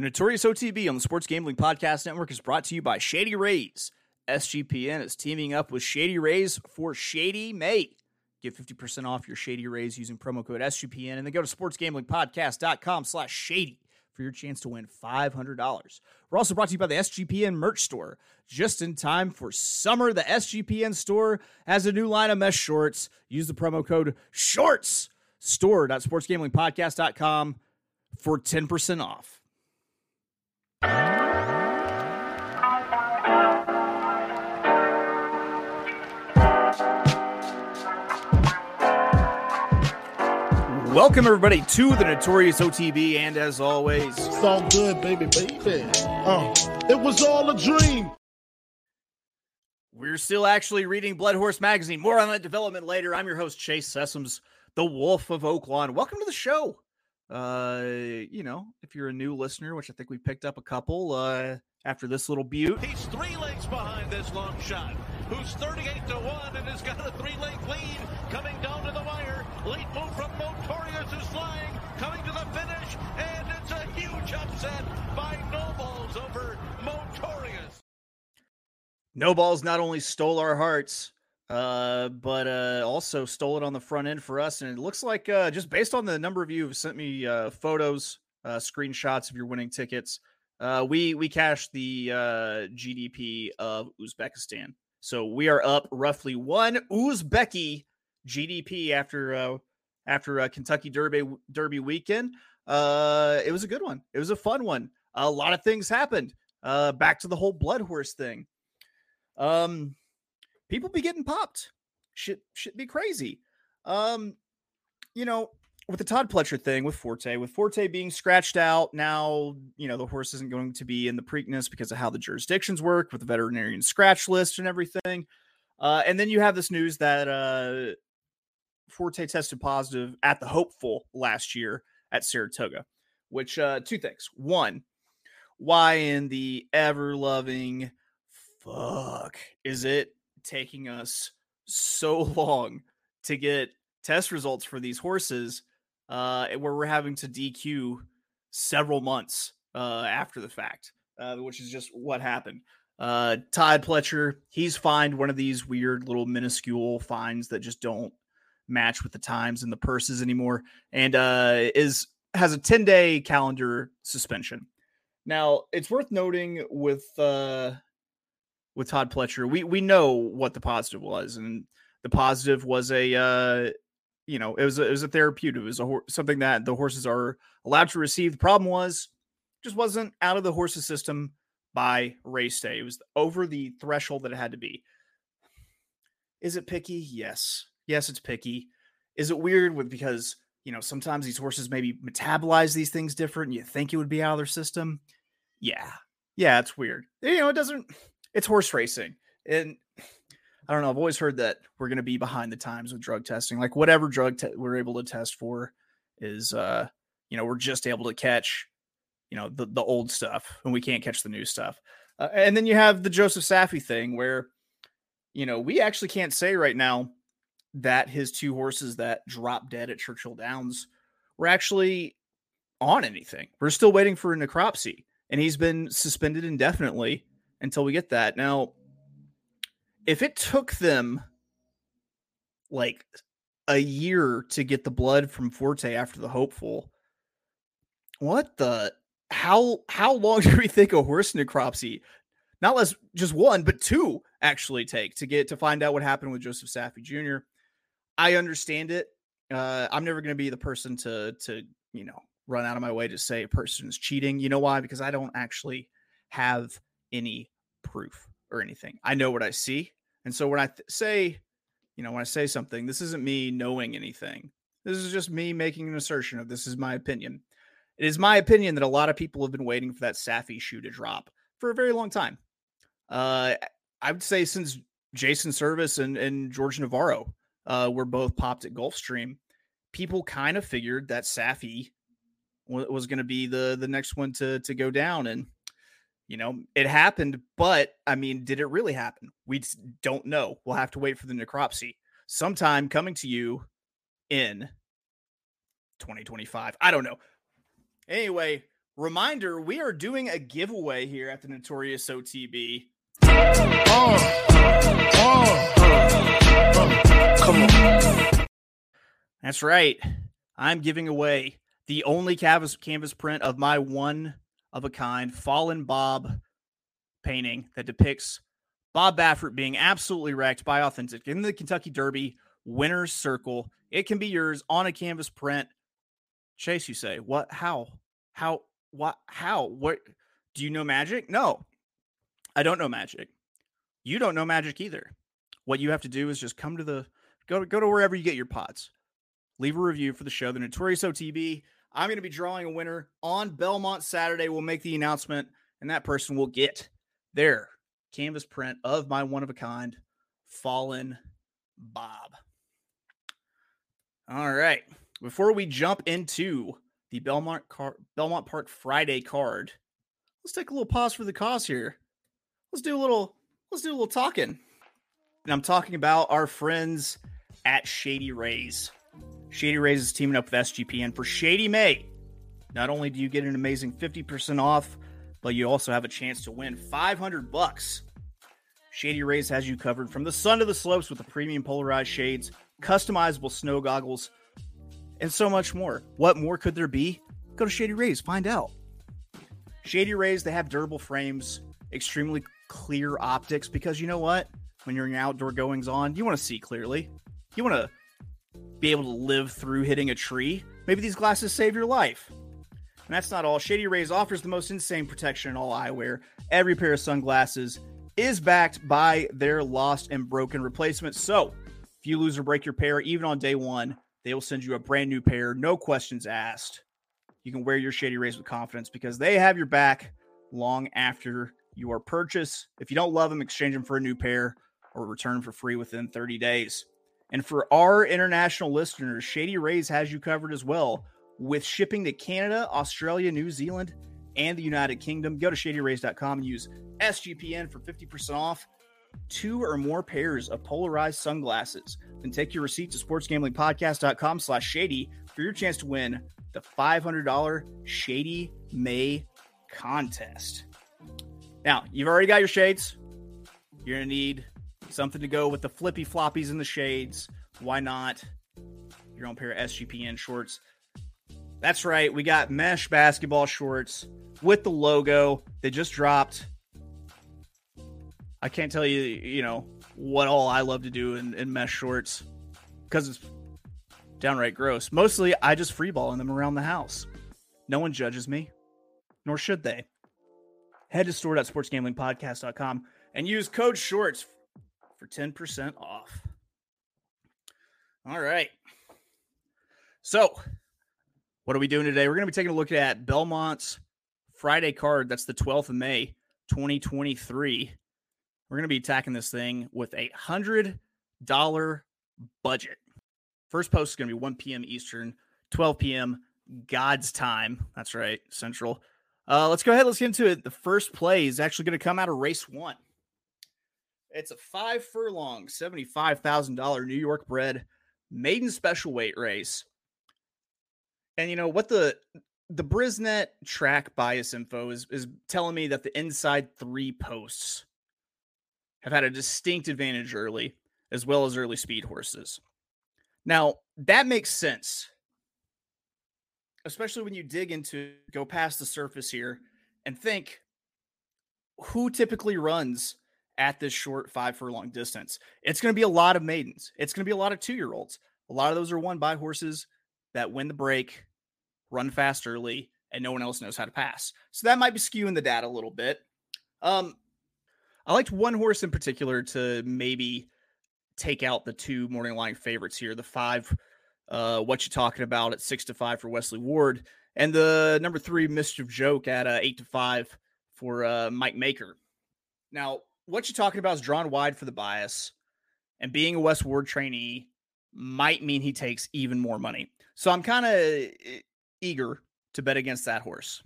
Notorious OTB on the Sports Gambling Podcast Network is brought to you by Shady Rays. SGPN is teaming up with Shady Rays for Shady May. Get 50% off your Shady Rays using promo code SGPN and then go to sportsgamblingpodcast.com slash shady for your chance to win $500. We're also brought to you by the SGPN merch store. Just in time for summer, the SGPN store has a new line of mesh shorts. Use the promo code SHORTS store.sportsgamblingpodcast.com for 10% off. Welcome, everybody, to the Notorious OTB. And as always, It's all good, baby, baby. Uh, it was all a dream. we're still actually reading Blood Horse Magazine. More on that development later. I'm your host, Chase Sessoms, the Wolf of Oaklawn. Welcome to the show. Uh, you know, if you're a new listener, which I think we picked up a couple uh, after this little butte, He's three lengths behind this long shot, who's 38 to 1 and has got a three length lead coming down to the wire. Late move from Motorius is flying, coming to the finish, and it's a huge upset by No Balls over Motorius. No Balls not only stole our hearts, uh, but uh, also stole it on the front end for us. And it looks like uh, just based on the number of you who've sent me uh, photos, uh, screenshots of your winning tickets, uh, we we cashed the uh, GDP of Uzbekistan. So we are up roughly one Uzbeki GDP after uh, after uh, Kentucky Derby Derby weekend. Uh, it was a good one. It was a fun one. A lot of things happened. Uh, back to the whole blood horse thing. Um, people be getting popped. Should should be crazy. Um, you know, with the Todd Pletcher thing with Forte, with Forte being scratched out, now you know the horse isn't going to be in the Preakness because of how the jurisdictions work with the veterinarian scratch list and everything. Uh, and then you have this news that uh, Forte tested positive at the Hopeful last year at Saratoga. Which uh, two things: one, why in the ever loving fuck is it taking us so long to get test results for these horses uh where we're having to DQ several months uh after the fact uh which is just what happened. Uh Todd Pletcher he's fined one of these weird little minuscule fines that just don't match with the times and the purses anymore and uh is has a 10 day calendar suspension. Now it's worth noting with uh with Todd Pletcher, we we know what the positive was, and the positive was a uh, you know it was a, it was a therapeutic, it was a something that the horses are allowed to receive. The problem was just wasn't out of the horse's system by race day. It was over the threshold that it had to be. Is it picky? Yes, yes, it's picky. Is it weird with because you know sometimes these horses maybe metabolize these things different, and you think it would be out of their system? Yeah, yeah, it's weird. You know, it doesn't it's horse racing. And I don't know. I've always heard that we're going to be behind the times with drug testing. Like whatever drug te- we're able to test for is, uh, you know, we're just able to catch, you know, the, the old stuff and we can't catch the new stuff. Uh, and then you have the Joseph Saffie thing where, you know, we actually can't say right now that his two horses that dropped dead at Churchill Downs were actually on anything. We're still waiting for a necropsy and he's been suspended indefinitely until we get that. Now, if it took them like a year to get the blood from Forte after the hopeful, what the how how long do we think a horse necropsy, not less just one, but two actually take to get to find out what happened with Joseph Saffie Jr. I understand it. Uh, I'm never going to be the person to to you know run out of my way to say a person is cheating. You know why? Because I don't actually have any proof or anything. I know what I see. And so when I th- say, you know, when I say something, this isn't me knowing anything. This is just me making an assertion of this is my opinion. It is my opinion that a lot of people have been waiting for that Saffie shoe to drop for a very long time. Uh, I would say since Jason Servis and, and George Navarro uh, were both popped at Gulfstream, people kind of figured that Saffie wa- was going to be the the next one to to go down and you know it happened but i mean did it really happen we don't know we'll have to wait for the necropsy sometime coming to you in 2025 i don't know anyway Reminder: We are doing a giveaway here at the Notorious OTB. Oh, oh, oh. Come on. That's right. I'm giving away the only canvas canvas print of my one of a kind Fallen Bob painting that depicts Bob Baffert being absolutely wrecked by Authentic in the Kentucky Derby winner's circle. It can be yours on a canvas print. Chase, you say, what? How? How? What? How? What? Do you know magic? No, I don't know magic. You don't know magic either. What you have to do is just come to the go go to wherever you get your pods. Leave a review for the show, the Notorious OTB. I'm going to be drawing a winner on Belmont Saturday. We'll make the announcement, and that person will get their canvas print of my one of a kind fallen Bob. All right. Before we jump into the Belmont car- Belmont Park Friday card, let's take a little pause for the cause here. Let's do a little let's do a little talking. And I'm talking about our friends at Shady Rays. Shady Rays is teaming up with SGPN for Shady May. Not only do you get an amazing 50% off, but you also have a chance to win 500 bucks. Shady Rays has you covered from the sun to the slopes with the premium polarized shades, customizable snow goggles, and so much more. What more could there be? Go to Shady Rays, find out. Shady Rays, they have durable frames, extremely clear optics because you know what? When you're in your outdoor goings on, you want to see clearly. You want to be able to live through hitting a tree. Maybe these glasses save your life. And that's not all. Shady Rays offers the most insane protection in all eyewear. Every pair of sunglasses is backed by their lost and broken replacements. So if you lose or break your pair, even on day one, they will send you a brand new pair, no questions asked. You can wear your Shady Rays with confidence because they have your back long after your purchase. If you don't love them, exchange them for a new pair or return for free within 30 days. And for our international listeners, Shady Rays has you covered as well with shipping to Canada, Australia, New Zealand, and the United Kingdom. Go to shadyrays.com and use SGPN for 50% off two or more pairs of polarized sunglasses. Then take your receipt to sportsgamblingpodcast.com slash shady for your chance to win the $500 Shady May contest. Now, you've already got your shades. You're going to need something to go with the flippy floppies and the shades. Why not your own pair of SGPN shorts? That's right. We got mesh basketball shorts with the logo. They just dropped. I can't tell you, you know, what all I love to do in, in mesh shorts because it's downright gross. Mostly, I just freeball in them around the house. No one judges me, nor should they. Head to store.sportsgamblingpodcast.com and use code SHORTS for 10% off. All right. So, what are we doing today? We're going to be taking a look at Belmont's Friday card. That's the 12th of May, 2023. We're going to be attacking this thing with a $100 budget. First post is going to be 1 p.m. Eastern, 12 p.m. God's time. That's right, Central. Uh, let's go ahead. Let's get into it. The first play is actually going to come out of race one. It's a five furlong, $75,000 New York bred maiden special weight race. And you know what the the Brisnet track bias info is is telling me that the inside three posts have had a distinct advantage early, as well as early speed horses. Now, that makes sense, especially when you dig into go past the surface here and think who typically runs at this short five furlong distance. It's going to be a lot of maidens. It's going to be a lot of two year olds. A lot of those are won by horses that win the break, run fast early, and no one else knows how to pass. So that might be skewing the data a little bit. Um, I liked one horse in particular to maybe take out the two morning line favorites here. The five, uh, what you talking about at six to five for Wesley Ward, and the number three mischief joke at uh, eight to five for uh, Mike Maker. Now, what you're talking about is drawn wide for the bias, and being a Wes Ward trainee might mean he takes even more money. So I'm kind of uh, eager to bet against that horse.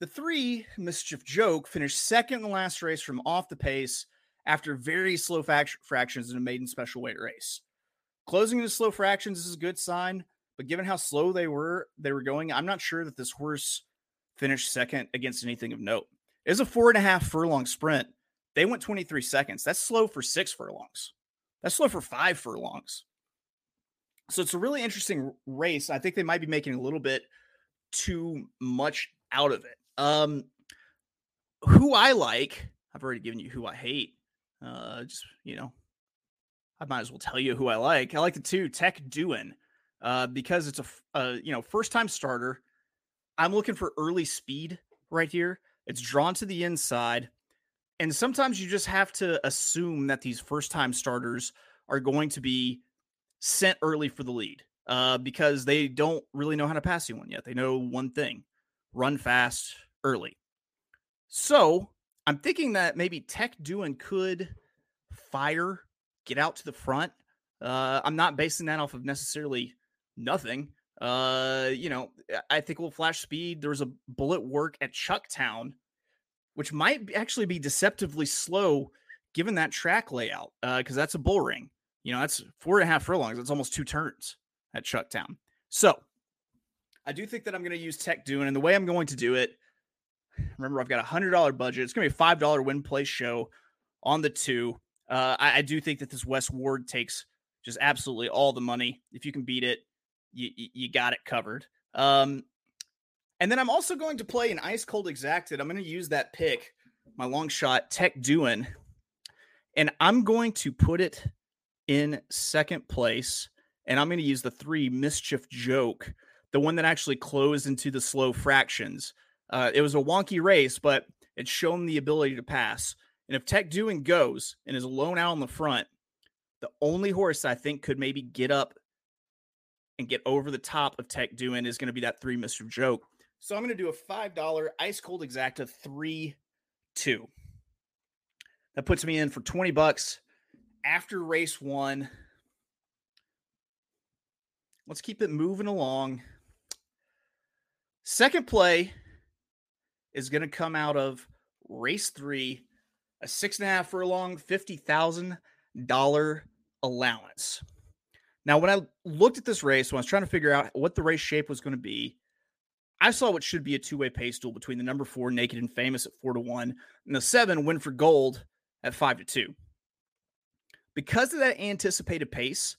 The three, Mischief Joke, finished second in the last race from off the pace after very slow fact- fractions in a maiden special weight race. Closing into slow fractions is a good sign, but given how slow they were, they were going, I'm not sure that this horse finished second against anything of note. It was a four and a half furlong sprint. They went 23 seconds. That's slow for six furlongs. That's slow for five furlongs. So it's a really interesting race. I think they might be making a little bit too much out of it. Um, who I like, I've already given you who I hate. Uh, just you know, I might as well tell you who I like. I like the two Tech Duin, uh, because it's a, a you know first time starter. I'm looking for early speed right here. It's drawn to the inside. And sometimes you just have to assume that these first time starters are going to be sent early for the lead uh, because they don't really know how to pass you one yet. They know one thing run fast early. So I'm thinking that maybe Tech Duin could fire, get out to the front. Uh, I'm not basing that off of necessarily nothing. Uh, you know, I think we'll flash speed. There was a bullet work at Chucktown, which might actually be deceptively slow given that track layout, because uh, that's a bull ring. You know, that's four and a half furlongs. That's almost two turns at Chucktown. So I do think that I'm going to use Tech Duin, and the way I'm going to do it. Remember, I've got a hundred dollar budget. It's going to be a five dollar win play show on the two. Uh, I, I do think that this Wes Ward takes just absolutely all the money. If you can beat it, you, you got it covered. Um, and then I'm also going to play an ice cold exacta. I'm going to use that pick, my long shot Tech Duin, and I'm going to put it in second place. And I'm going to use the three mischief joke, the one that actually closed into the slow fractions. Uh, it was a wonky race, but it's shown the ability to pass. And if Tech Duin goes and is alone out on the front, the only horse I think could maybe get up and get over the top of Tech Duin is going to be that three Mr. Joke. So I'm going to do a $5 ice cold exacta 3 2. That puts me in for 20 bucks after race one. Let's keep it moving along. Second play is going to come out of race three, a six and a half furlong, $50,000 allowance. Now, when I looked at this race, when I was trying to figure out what the race shape was going to be, I saw what should be a two way pace duel between the number four, Naked and Famous at four to one, and the seven, Win for Gold at five to two. Because of that anticipated pace,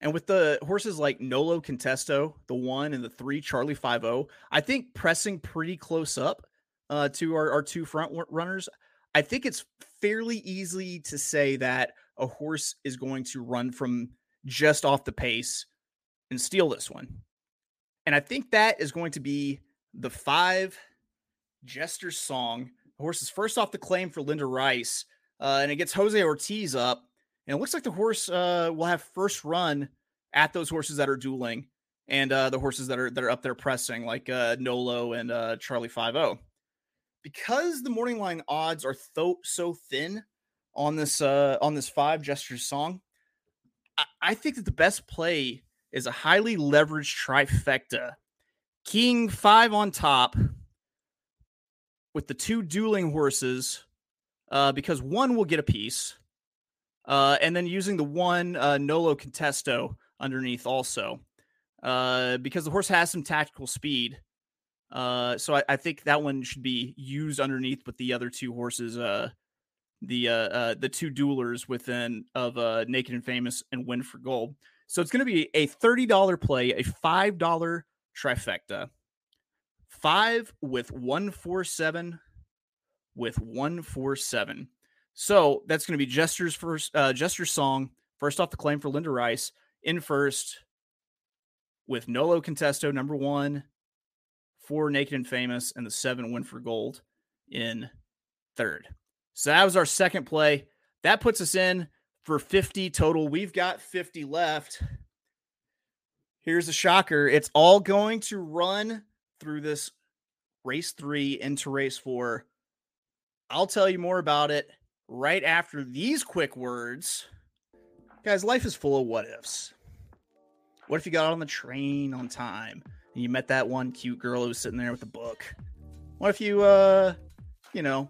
and with the horses like Nolo Contesto, the one and the three, Charlie Five O, I think pressing pretty close up uh, to our, our two front runners, I think it's fairly easy to say that a horse is going to run from just off the pace and steal this one. And I think that is going to be the five Jester song. The horse is first off the claim for Linda Rice, uh, and it gets Jose Ortiz up. And it looks like the horse uh, will have first run at those horses that are dueling and uh, the horses that are that are up there pressing, like uh, Nolo and uh, Charlie Five O. Because the morning line odds are th- so thin on this uh on this five gestures song. I, I think that the best play is a highly leveraged trifecta. King five on top with the two dueling horses, uh, because one will get a piece. Uh, and then using the one uh, Nolo Contesto underneath also, uh, because the horse has some tactical speed. Uh, so I, I, think that one should be used underneath with the other two horses, uh, the the two duelers within of uh, Naked and Famous and Win for Gold. So it's going to be a thirty dollar play, a five dollar trifecta, five with one four seven, with one four seven. So that's going to be Jester's first uh, Jester's song first off the claim for Linda Rice in first with Nolo Contesto number one, four Naked and Famous, and the seven Win for Gold in third. So that was our second play. That puts us in for 50 total. We've got 50 left. Here's a shocker. It's all going to run through this race three into race four. I'll tell you more about it right after these quick words. Guys, life is full of what ifs. What if you got on the train on time and you met that one cute girl who was sitting there with a book? What if you, uh, you know,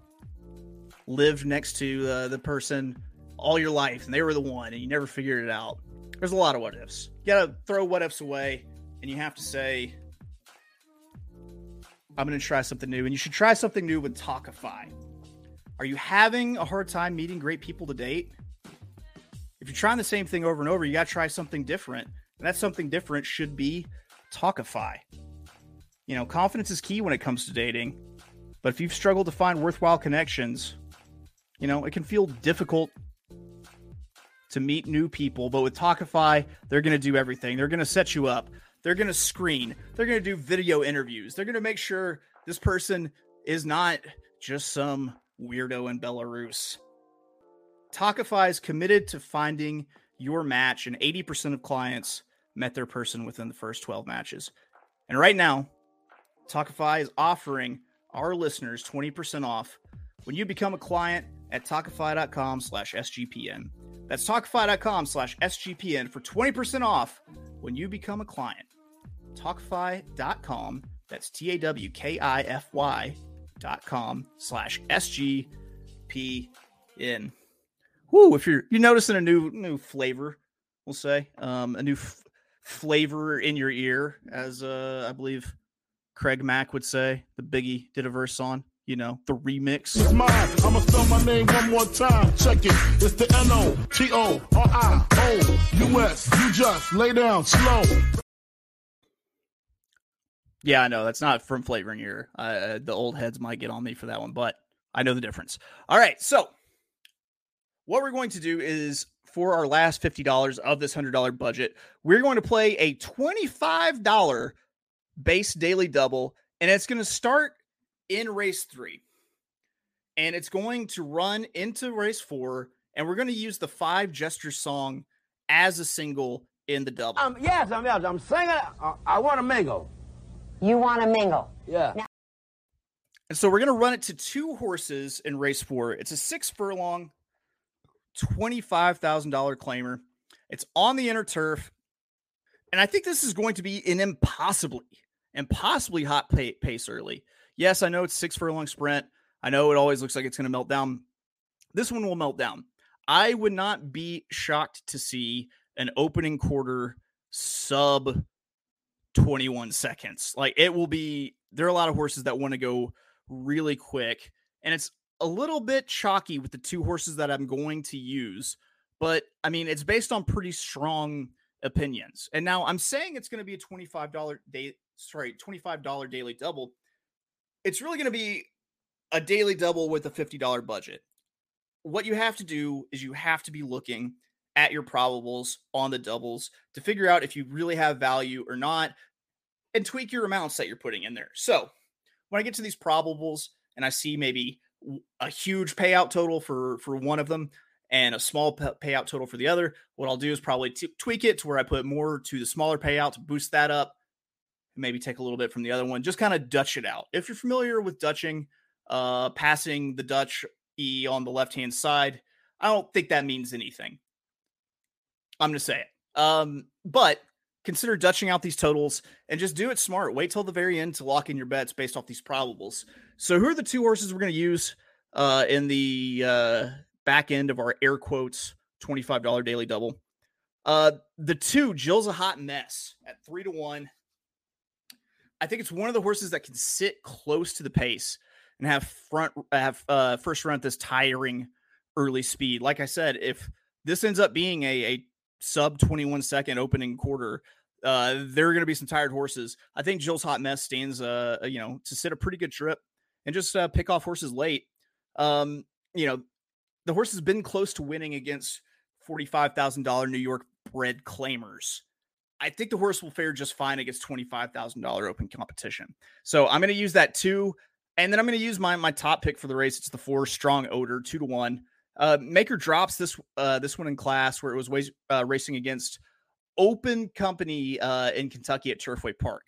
lived next to uh, the person all your life and they were the one and you never figured it out. There's a lot of what ifs. You gotta throw what ifs away and you have to say, I'm to try something new, and you should try something new with Tawkify. Are you having a hard time meeting great people to date? If you're trying the same thing over and over, you got to try something different. And that something different should be Tawkify. You know, confidence is key when it comes to dating. But if you've struggled to find worthwhile connections, you know, it can feel difficult to meet new people. But with Tawkify, they're going to do everything. They're going to set you up. They're going to screen. They're going to do video interviews. They're going to make sure this person is not just some weirdo in Belarus. Tawkify is committed to finding your match, and 80% of clients met their person within the first 12 matches. And right now, Tawkify is offering our listeners 20% off when you become a client at tawkify.com slash SGPN. That's tawkify.com slash SGPN for 20% off when you become a client. Tawkify.com, that's T A W K I F Y dot com slash SGPN. Whoo, if you're you're noticing a new new flavor, we'll say, um, a new f- flavor in your ear, as uh, I believe Craig Mack would say, the Biggie did a verse on you know, the remix. It's mine. I'ma spell my name one more time. Check it. It's the N O T O R I O U S. You just lay down slow. Yeah, I know that's not from Flavor in Your. Uh, the old heads might get on me for that one, but I know the difference. All right, so what we're going to do is for our last fifty dollars of this hundred dollar budget, we're going to play a twenty five dollar base daily double, and it's going to start in race three. And it's going to run into race four. And we're going to use the five gesture song as a single in the double. Um, yes, I'm, yes, I'm singing. I, I want to mingle. You want to mingle. Yeah. Now- And so we're going to run it to two horses in race four. It's a six furlong, $25,000 claimer. It's on the inner turf. And I think this is going to be an impossibly, impossibly hot pace early. Yes, I know it's six furlong sprint. I know it always looks like it's going to melt down. This one will melt down. I would not be shocked to see an opening quarter sub 21 seconds. Like it will be, there are a lot of horses that want to go really quick. And it's a little bit chalky with the two horses that I'm going to use. But I mean, it's based on pretty strong opinions. And now I'm saying it's going to be a $25 day, sorry, $25 daily double. It's really going to be a daily double with a $50 budget. What you have to do is you have to be looking at your probables on the doubles to figure out if you really have value or not and tweak your amounts that you're putting in there. So, when I get to these probables and I see maybe a huge payout total for for one of them and a small pa- payout total for the other, what I'll do is probably t- tweak it to where I put more to the smaller payout to boost that up. Maybe take a little bit from the other one, just kind of Dutch it out. If you're familiar with Dutching, uh, passing the Dutch E on the left hand side, I don't think that means anything. I'm going to say it. Um, but consider Dutching out these totals and just do it smart. Wait till the very end to lock in your bets based off these probables. So, who are the two horses we're going to use uh, in the uh, back end of our air quotes $25 daily double? Uh, the two, Jill's a hot mess at three to one. I think it's one of the horses that can sit close to the pace and have front have uh, first run at this tiring early speed. Like I said, if this ends up being a, a sub 21 second opening quarter, uh, there are going to be some tired horses. I think Jill's hot mess stands, uh, you know, to sit a pretty good trip and just uh, pick off horses late. Um, you know, the horse has been close to winning against $45,000 New York bred claimers. I think the horse will fare just fine against $25,000 open competition. So I'm going to use that too. And then I'm going to use my, my top pick for the race. It's the four strong odor, two to one. Uh, Maker drops this uh, this one in class where it was ways, uh, racing against Open Company uh, in Kentucky at Turfway Park,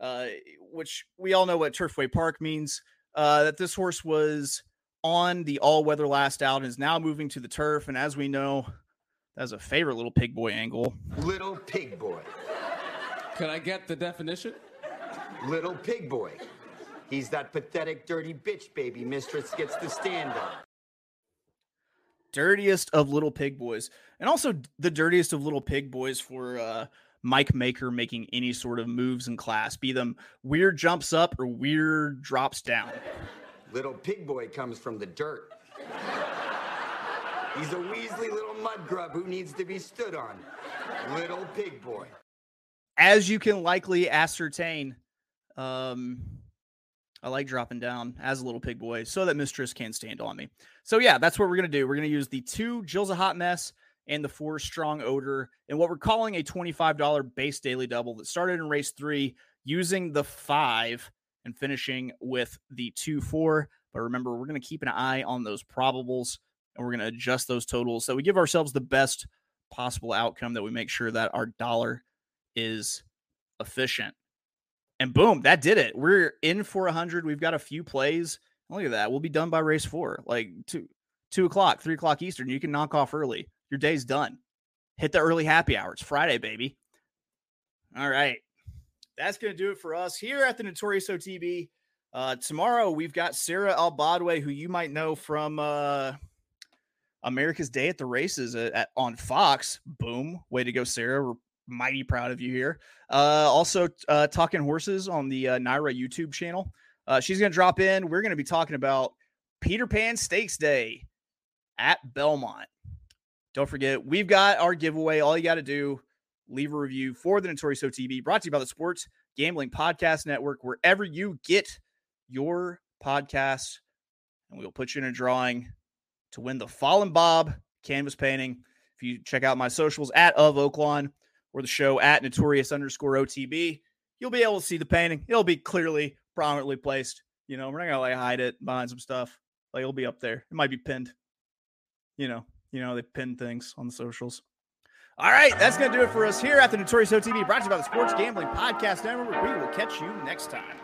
uh, which we all know what Turfway Park means. Uh, that this horse was on the all weather last out and is now moving to the turf. And as we know, that's a favorite little pig boy angle. Little pig boy. Could I get the definition? Little pig boy. He's that pathetic, dirty bitch baby mistress gets the stand up. dirtiest of little pig boys and also the dirtiest of little pig boys for uh Mike Maker making any sort of moves in class, be them weird jumps up or weird drops down. Little pig boy comes from the dirt. He's a Weasley little mud grub who needs to be stood on. Little pig boy. As you can likely ascertain, um, I like dropping down as a little pig boy so that Mistress can't stand on me. So yeah, that's what we're gonna do. We're gonna use the two Jill's a hot mess and the four strong odor and what we're calling a $25 base daily double that started in race three using the five and finishing with the two four. But remember, we're gonna keep an eye on those probables and we're gonna adjust those totals so we give ourselves the best possible outcome that we make sure that our dollar is efficient. And boom, that did it. We're in for a hundred. We've got a few plays. Look at that. We'll be done by race four, like two two o'clock, three o'clock Eastern. You can knock off early. Your day's done. Hit the early happy hour. It's Friday, baby. All right. That's gonna do it for us here at the Notorious OTB. Uh, tomorrow we've got Sarah Albadwe, who you might know from uh, America's Day at the Races at, at, on Fox. Boom. Way to go, Sarah. We're mighty proud of you here. Uh, also, uh, talking horses on the uh, NYRA YouTube channel. Uh, she's going to drop in. We're going to be talking about Peter Pan Stakes Day at Belmont. Don't forget, we've got our giveaway. All you got to do, leave a review for the Notorious OTB, brought to you by the Sports Gambling Podcast Network, wherever you get your podcasts. And we'll put you in a drawing to win the Fallen Bob canvas painting. If you check out my socials at of Oaklawn or the show at notorious underscore OTB, you'll be able to see the painting. It'll be clearly prominently placed. You know, we're not gonna like hide it behind some stuff. Like it'll be up there. It might be pinned. You know, you know, they pin things on the socials. All right, that's gonna do it for us here at the Notorious OTB, brought to you by the Sports Gambling Podcast Network. We will catch you next time.